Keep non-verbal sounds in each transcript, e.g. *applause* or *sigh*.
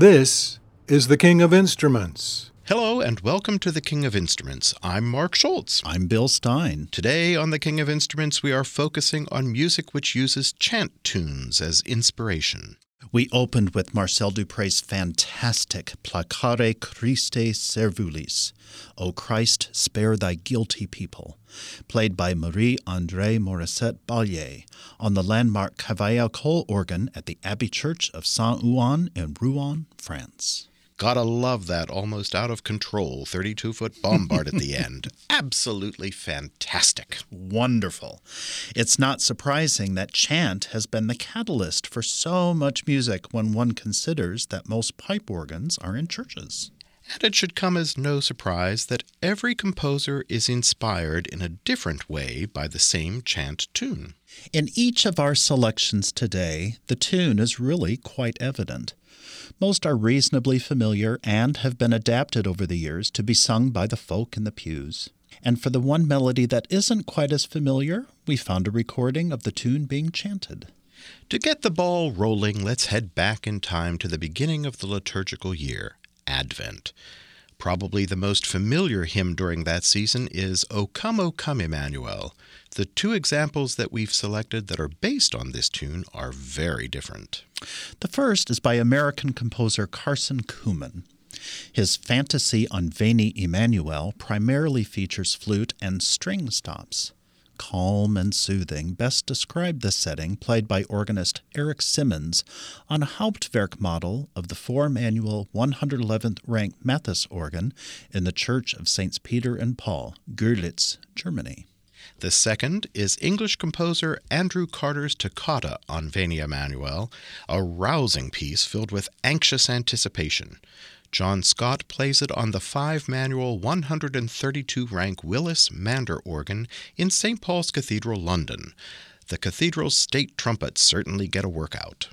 This is the King of Instruments. Hello and welcome to the King of Instruments. I'm Mark Schultz. I'm Bill Stein. Today on the King of Instruments, we are focusing on music which uses chant tunes as inspiration. We opened with Marcel Dupre's fantastic Placare Christe Servulis, O Christ, spare thy guilty people, played by Marie Andre Morisset-Balier on the landmark Cavaillé organ at the Abbey Church of Saint Ouen in Rouen, France. Gotta love that almost out of control 32 foot bombard at the *laughs* end. Absolutely fantastic. Wonderful. It's not surprising that chant has been the catalyst for so much music when one considers that most pipe organs are in churches. And it should come as no surprise that every composer is inspired in a different way by the same chant tune. In each of our selections today, the tune is really quite evident. Most are reasonably familiar and have been adapted over the years to be sung by the folk in the pews. And for the one melody that isn't quite as familiar, we found a recording of the tune being chanted. To get the ball rolling, let's head back in time to the beginning of the liturgical year, Advent. Probably the most familiar hymn during that season is O Come, O Come, Emmanuel. The two examples that we've selected that are based on this tune are very different. The first is by American composer Carson Cooman. His fantasy on Veni Emmanuel primarily features flute and string stops calm and soothing, best describe the setting played by organist Eric Simmons on a Hauptwerk model of the four manual 111th rank Mathis organ in the Church of Saints Peter and Paul, Görlitz, Germany. The second is English composer Andrew Carter's Toccata on Veni Emmanuel, a rousing piece filled with anxious anticipation. John Scott plays it on the five manual 132 rank Willis Mander organ in St. Paul's Cathedral, London. The cathedral's state trumpets certainly get a workout.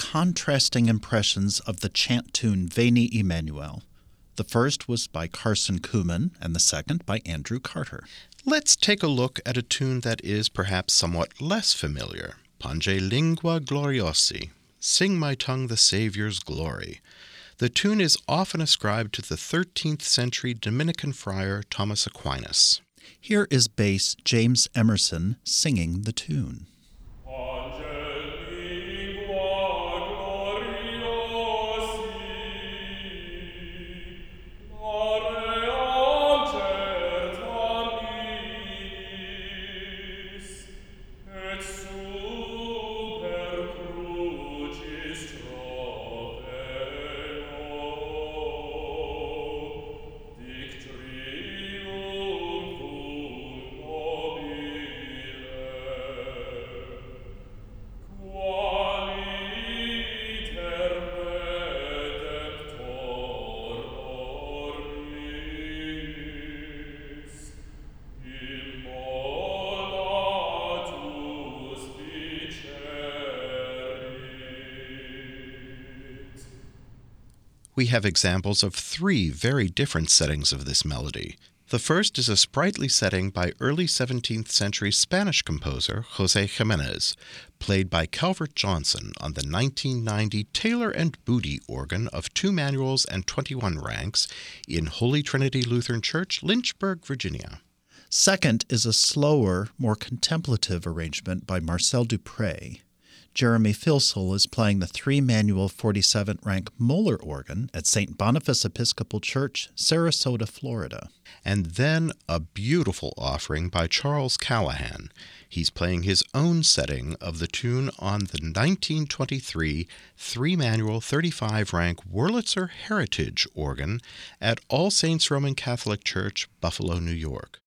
Contrasting impressions of the chant tune Veni Emmanuel. The first was by Carson Cooman, and the second by Andrew Carter. Let's take a look at a tune that is perhaps somewhat less familiar Pange Lingua Gloriosi, Sing My Tongue the Saviour's Glory. The tune is often ascribed to the 13th century Dominican friar Thomas Aquinas. Here is bass James Emerson singing the tune. We have examples of three very different settings of this melody. The first is a sprightly setting by early 17th century Spanish composer Jose Jimenez, played by Calvert Johnson on the 1990 Taylor and Boody organ of two manuals and 21 ranks in Holy Trinity Lutheran Church, Lynchburg, Virginia. Second is a slower, more contemplative arrangement by Marcel Dupré. Jeremy Filsell is playing the three manual 47 rank Moeller organ at St. Boniface Episcopal Church, Sarasota, Florida. And then a beautiful offering by Charles Callahan. He's playing his own setting of the tune on the 1923 three manual 35 rank Wurlitzer Heritage organ at All Saints Roman Catholic Church, Buffalo, New York.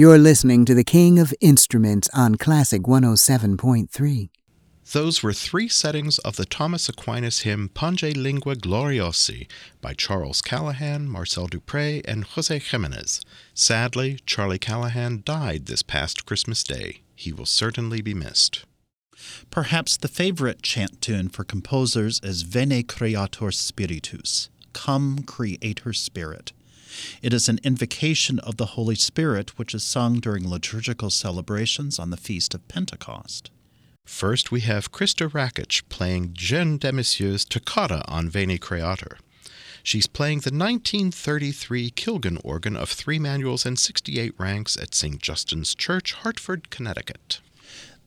You're listening to the King of Instruments on Classic 107.3. Those were three settings of the Thomas Aquinas hymn Pange Lingua Gloriosi by Charles Callahan, Marcel Dupré, and Jose Jimenez. Sadly, Charlie Callahan died this past Christmas Day. He will certainly be missed. Perhaps the favorite chant tune for composers is Veni Creator Spiritus, Come, Creator Spirit. It is an invocation of the Holy Spirit which is sung during liturgical celebrations on the Feast of Pentecost. First, we have Krista Rakic playing Jeanne Demessieux's Toccata on Veni Creator. She's playing the 1933 Kilgen organ of three manuals and 68 ranks at St. Justin's Church, Hartford, Connecticut.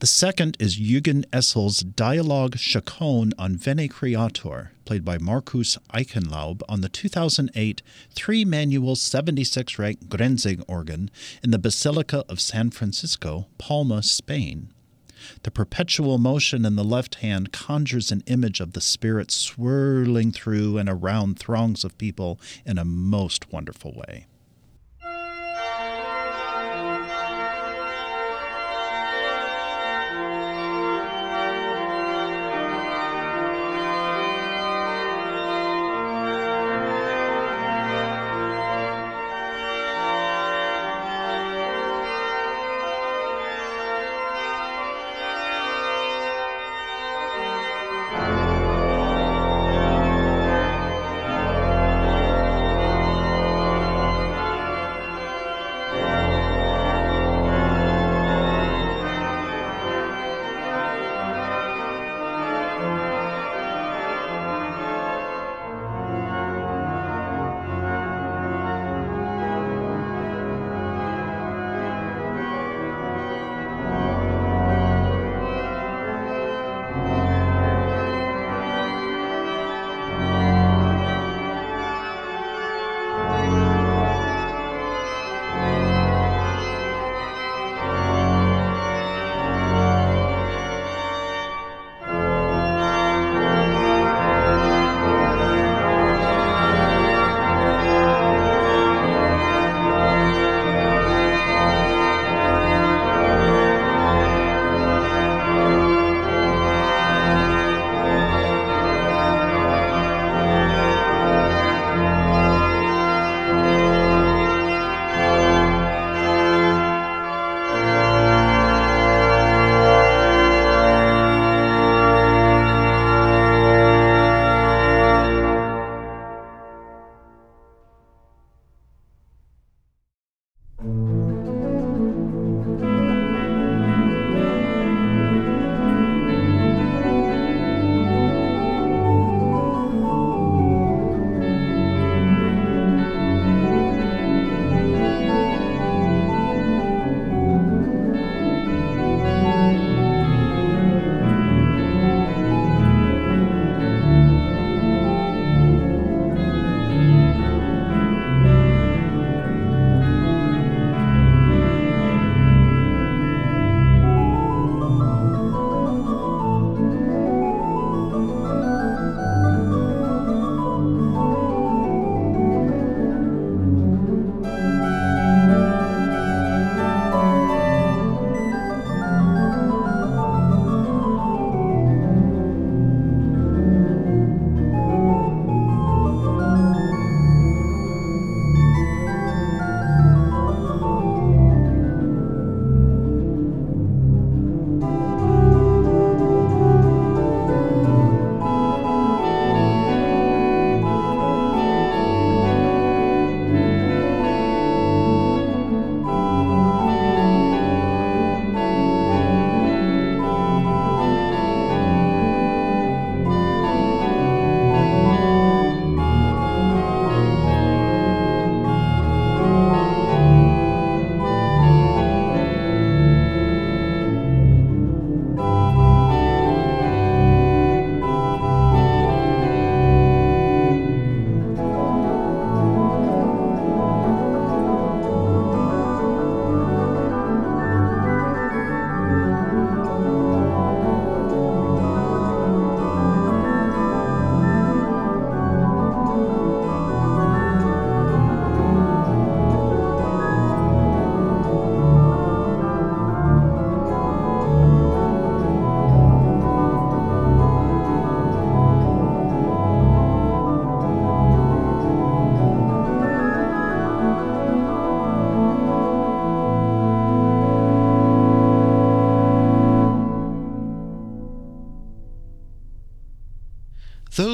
The second is Jürgen Essl's Dialogue Chaconne on Veni Creator, played by Markus Eichenlaub on the 2008 three manual 76 rank Grenzing organ in the Basilica of San Francisco, Palma, Spain. The perpetual motion in the left hand conjures an image of the Spirit swirling through and around throngs of people in a most wonderful way.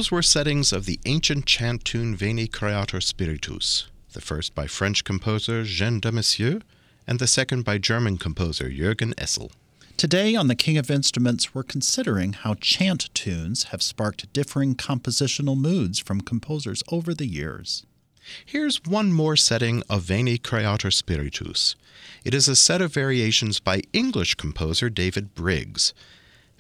Those were settings of the ancient chant tune Veni Creator Spiritus, the first by French composer Jeanne Demessieux, and the second by German composer Jürgen Essl. Today on The King of Instruments, we're considering how chant tunes have sparked differing compositional moods from composers over the years. Here's one more setting of Veni Creator Spiritus. It is a set of variations by English composer David Briggs.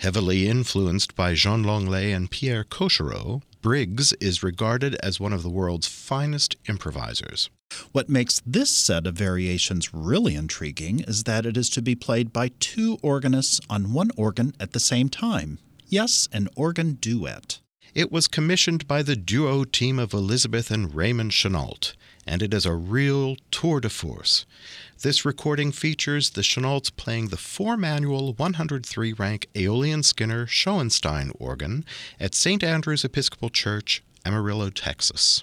Heavily influenced by Jean Langlais and Pierre Cochereau, Briggs is regarded as one of the world's finest improvisers. What makes this set of variations really intriguing is that it is to be played by two organists on one organ at the same time. Yes, an organ duet. It was commissioned by the duo team of Elizabeth and Raymond Chenault, and it is a real tour de force. This recording features the Chenaults playing the four manual 103 rank Aeolian Skinner Schoenstein organ at St. Andrew's Episcopal Church, Amarillo, Texas.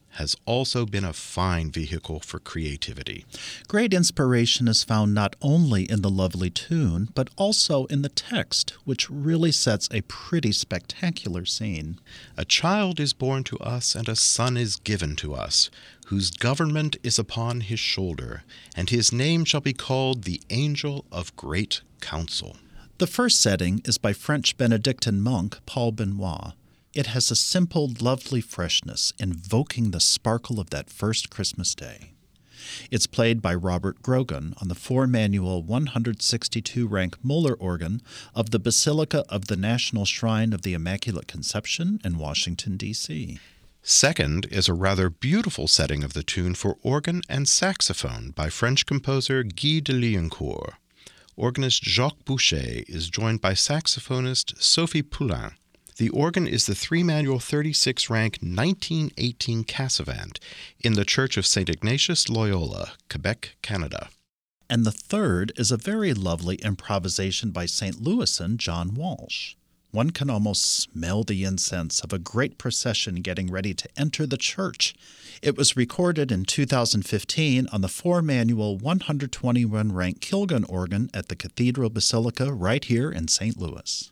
has also been a fine vehicle for creativity. Great inspiration is found not only in the lovely tune, but also in the text, which really sets a pretty spectacular scene. A child is born to us, and a son is given to us, whose government is upon his shoulder, and his name shall be called the Angel of Great Counsel. The first setting is by French Benedictine monk Paul Benoit. It has a simple, lovely freshness, invoking the sparkle of that first Christmas day. It's played by Robert Grogan on the four manual 162 rank Moeller organ of the Basilica of the National Shrine of the Immaculate Conception in Washington, D.C. Second is a rather beautiful setting of the tune for organ and saxophone by French composer Guy de Lioncourt. Organist Jacques Boucher is joined by saxophonist Sophie Poulain. The organ is the three manual 36 rank 1918 Casavant in the Church of St. Ignatius Loyola, Quebec, Canada. And the third is a very lovely improvisation by St. Louisan John Walsh. One can almost smell the incense of a great procession getting ready to enter the church. It was recorded in 2015 on the four manual 121 rank Kilgen organ at the Cathedral Basilica right here in St. Louis.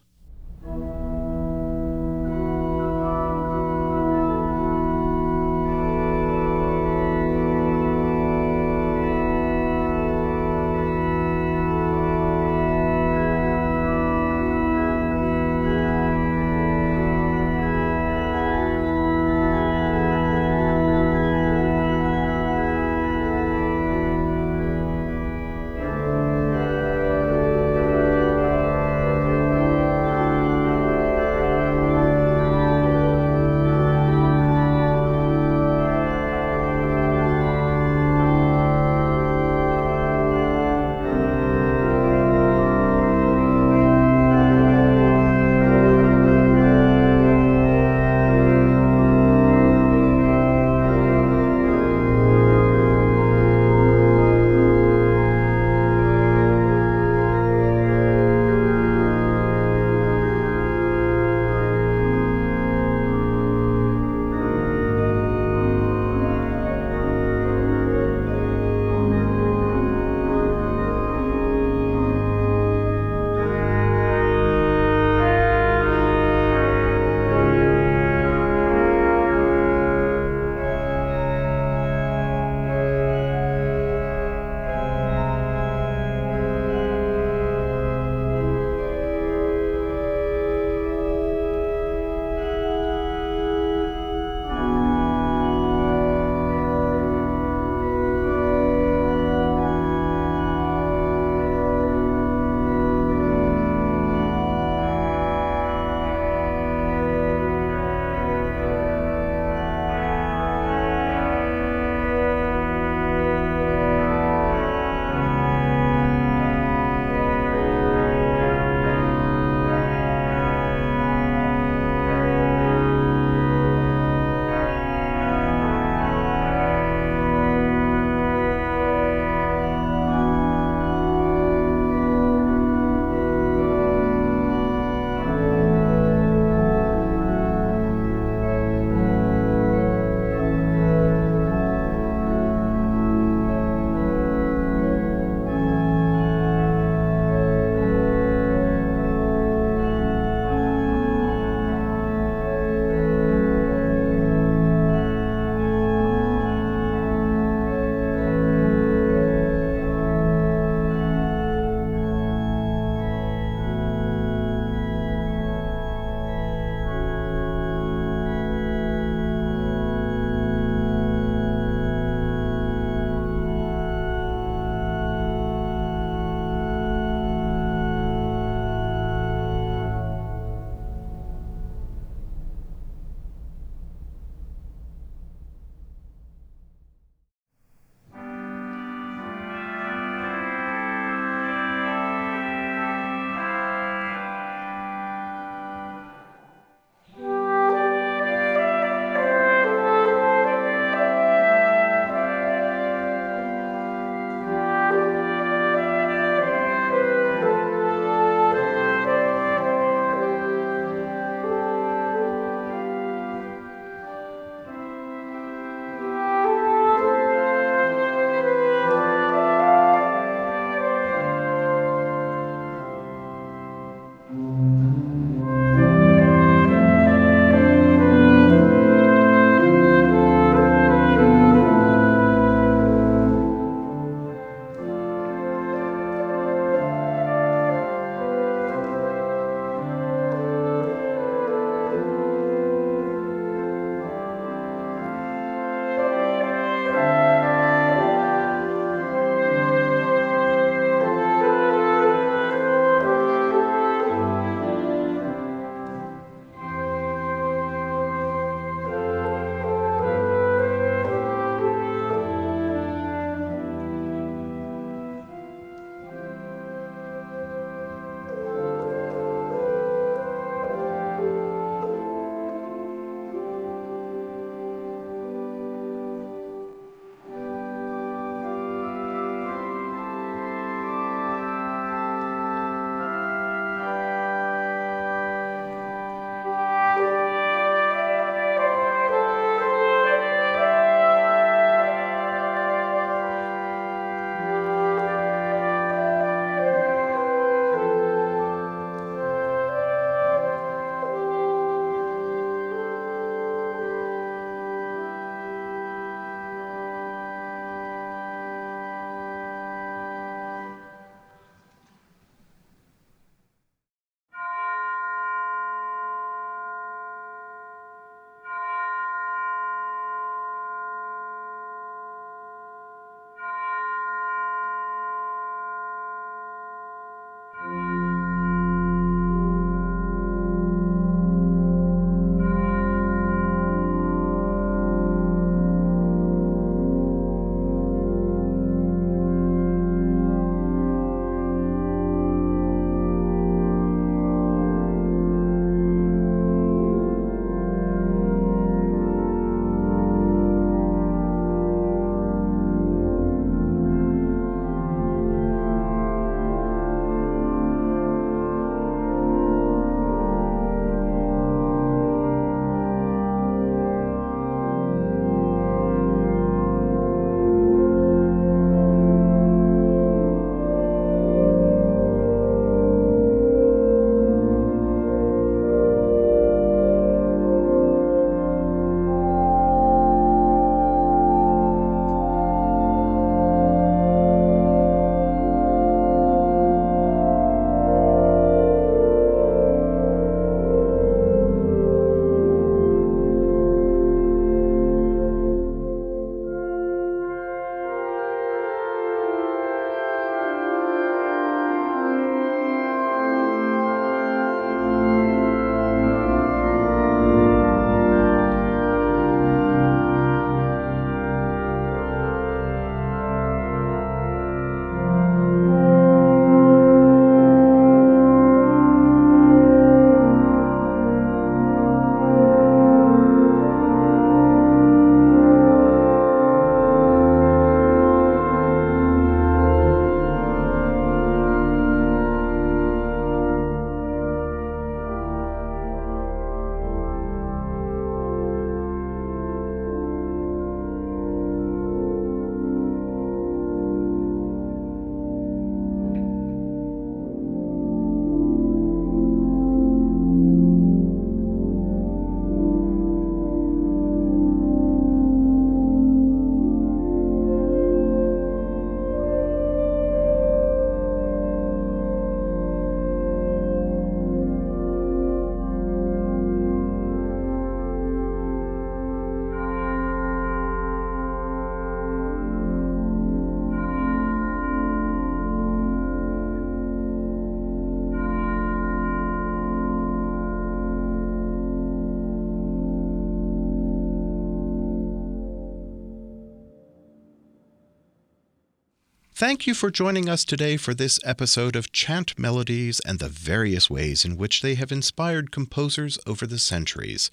Thank you for joining us today for this episode of Chant Melodies and the various ways in which they have inspired composers over the centuries.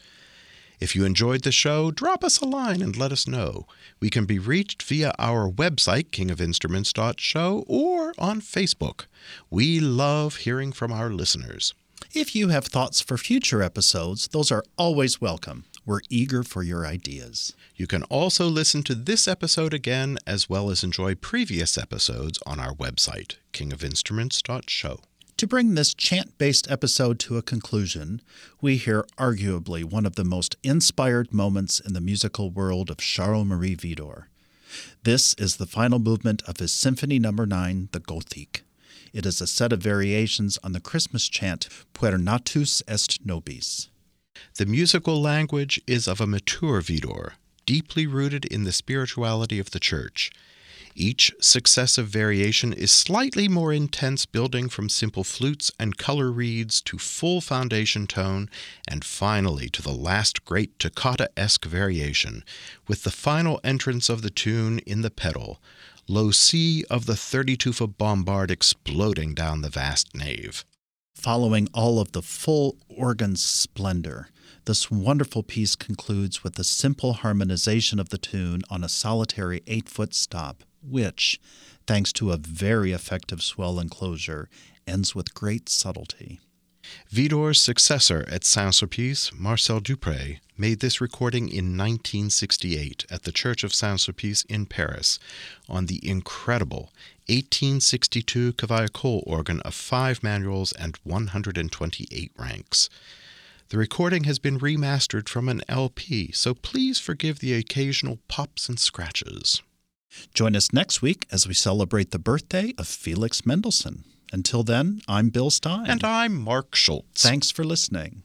If you enjoyed the show, drop us a line and let us know. We can be reached via our website, kingofinstruments.show, or on Facebook. We love hearing from our listeners. If you have thoughts for future episodes, those are always welcome. We're eager for your ideas. You can also listen to this episode again, as well as enjoy previous episodes on our website, kingofinstruments.show. To bring this chant based episode to a conclusion, we hear arguably one of the most inspired moments in the musical world of Charles Marie Widor. This is the final movement of his Symphony No. 9, the Gothique. It is a set of variations on the Christmas chant Puer natus est nobis. The musical language is of a mature Widor, deeply rooted in the spirituality of the Church. Each successive variation is slightly more intense, building from simple flutes and color reeds to full foundation tone, and finally to the last great toccata esque variation, with the final entrance of the tune in the pedal, low C of the 32 foot bombard exploding down the vast nave. Following all of the full organ splendor, this wonderful piece concludes with a simple harmonization of the tune on a solitary eight foot stop which, thanks to a very effective swell enclosure, ends with great subtlety. Widor's successor at Saint-Sulpice, Marcel Dupré, made this recording in 1968 at the Church of Saint-Sulpice in Paris on the incredible 1862 Cavaillé-Coll organ of five manuals and 128 ranks. The recording has been remastered from an LP, so please forgive the occasional pops and scratches. Join us next week as we celebrate the birthday of Felix Mendelssohn. Until then, I'm Bill Stein. And I'm Mark Schultz. Thanks for listening.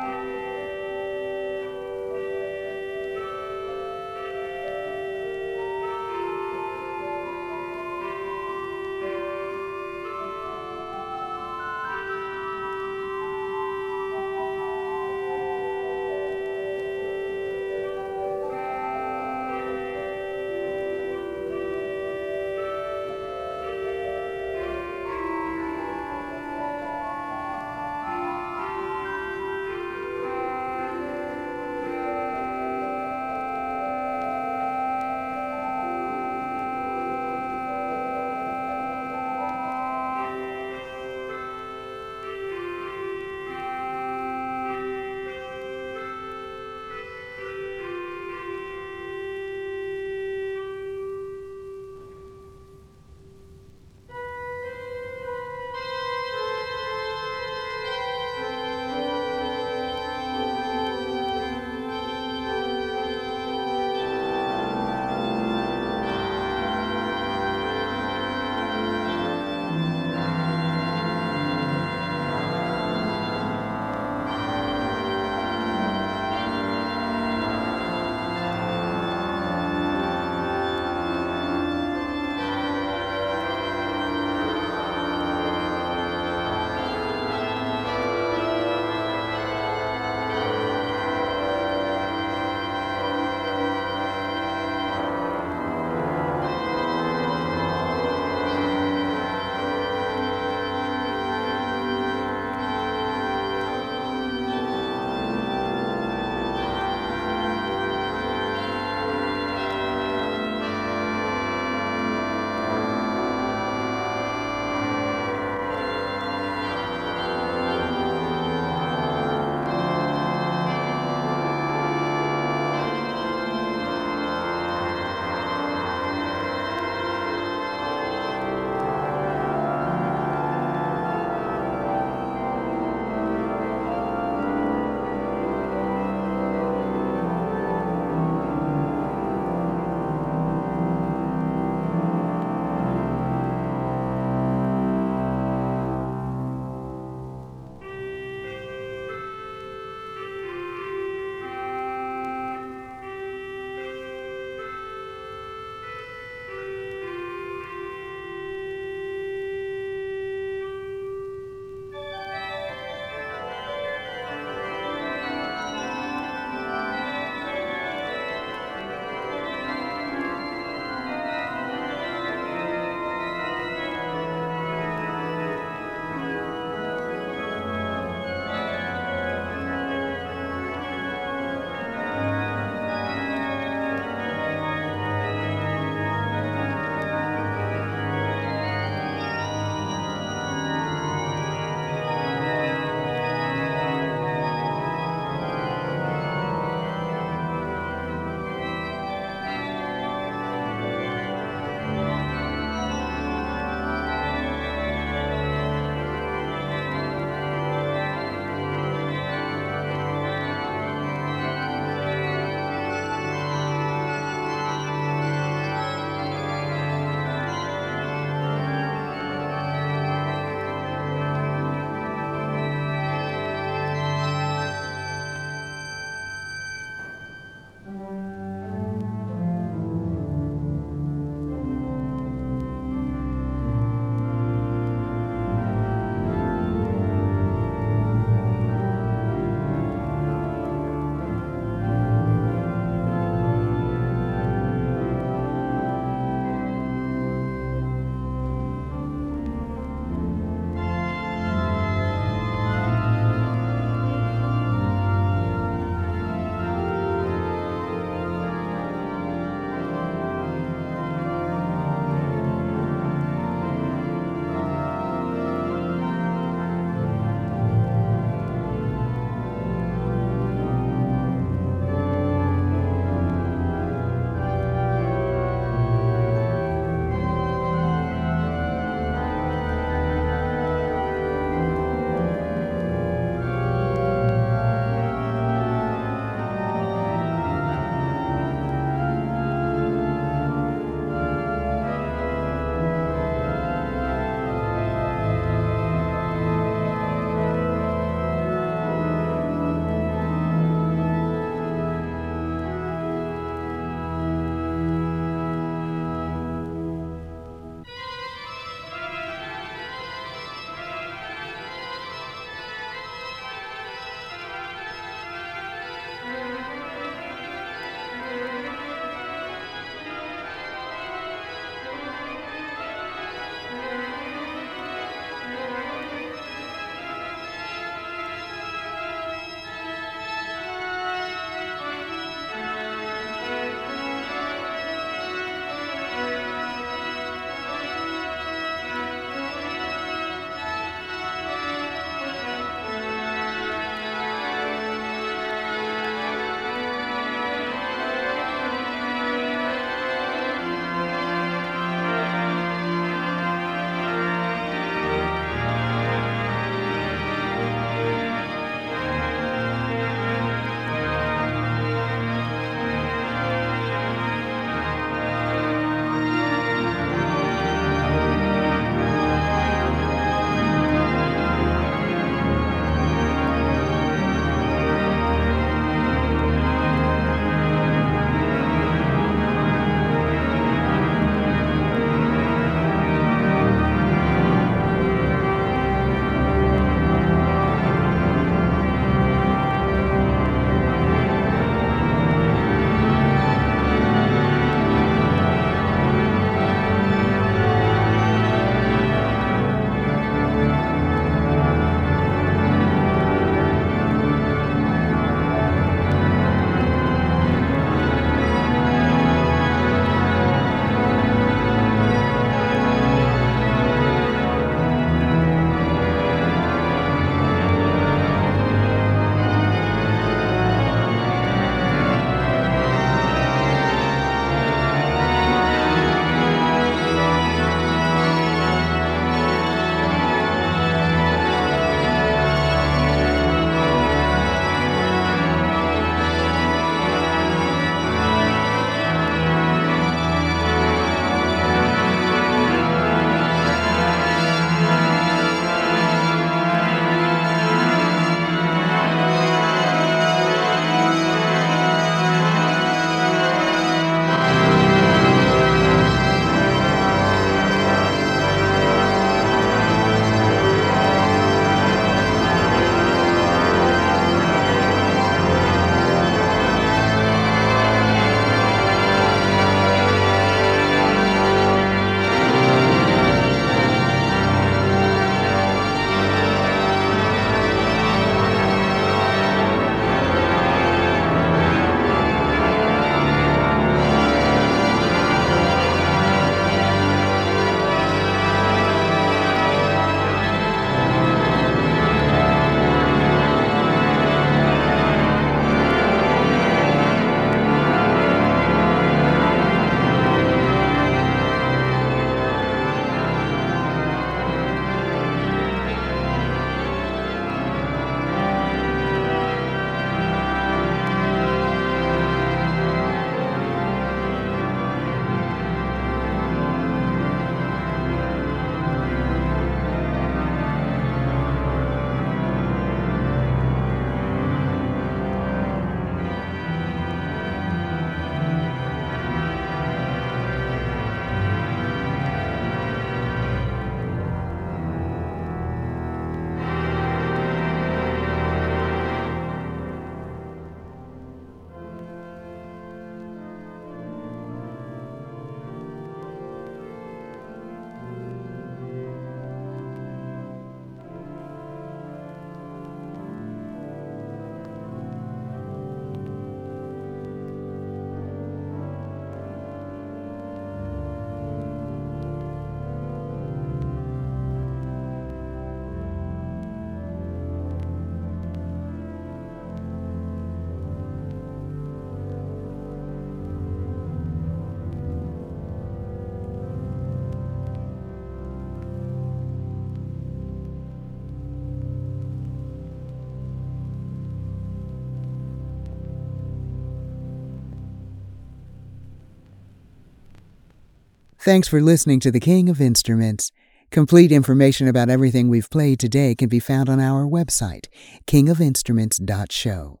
Thanks for listening to The King of Instruments. Complete information about everything we've played today can be found on our website, kingofinstruments.show.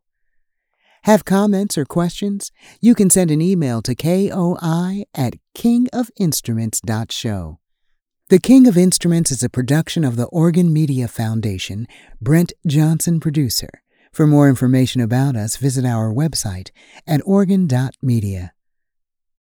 Have comments or questions? You can send an email to koi at kingofinstruments.show. The King of Instruments is a production of the Organ Media Foundation, Brent Johnson producer. For more information about us, visit our website at organ.media.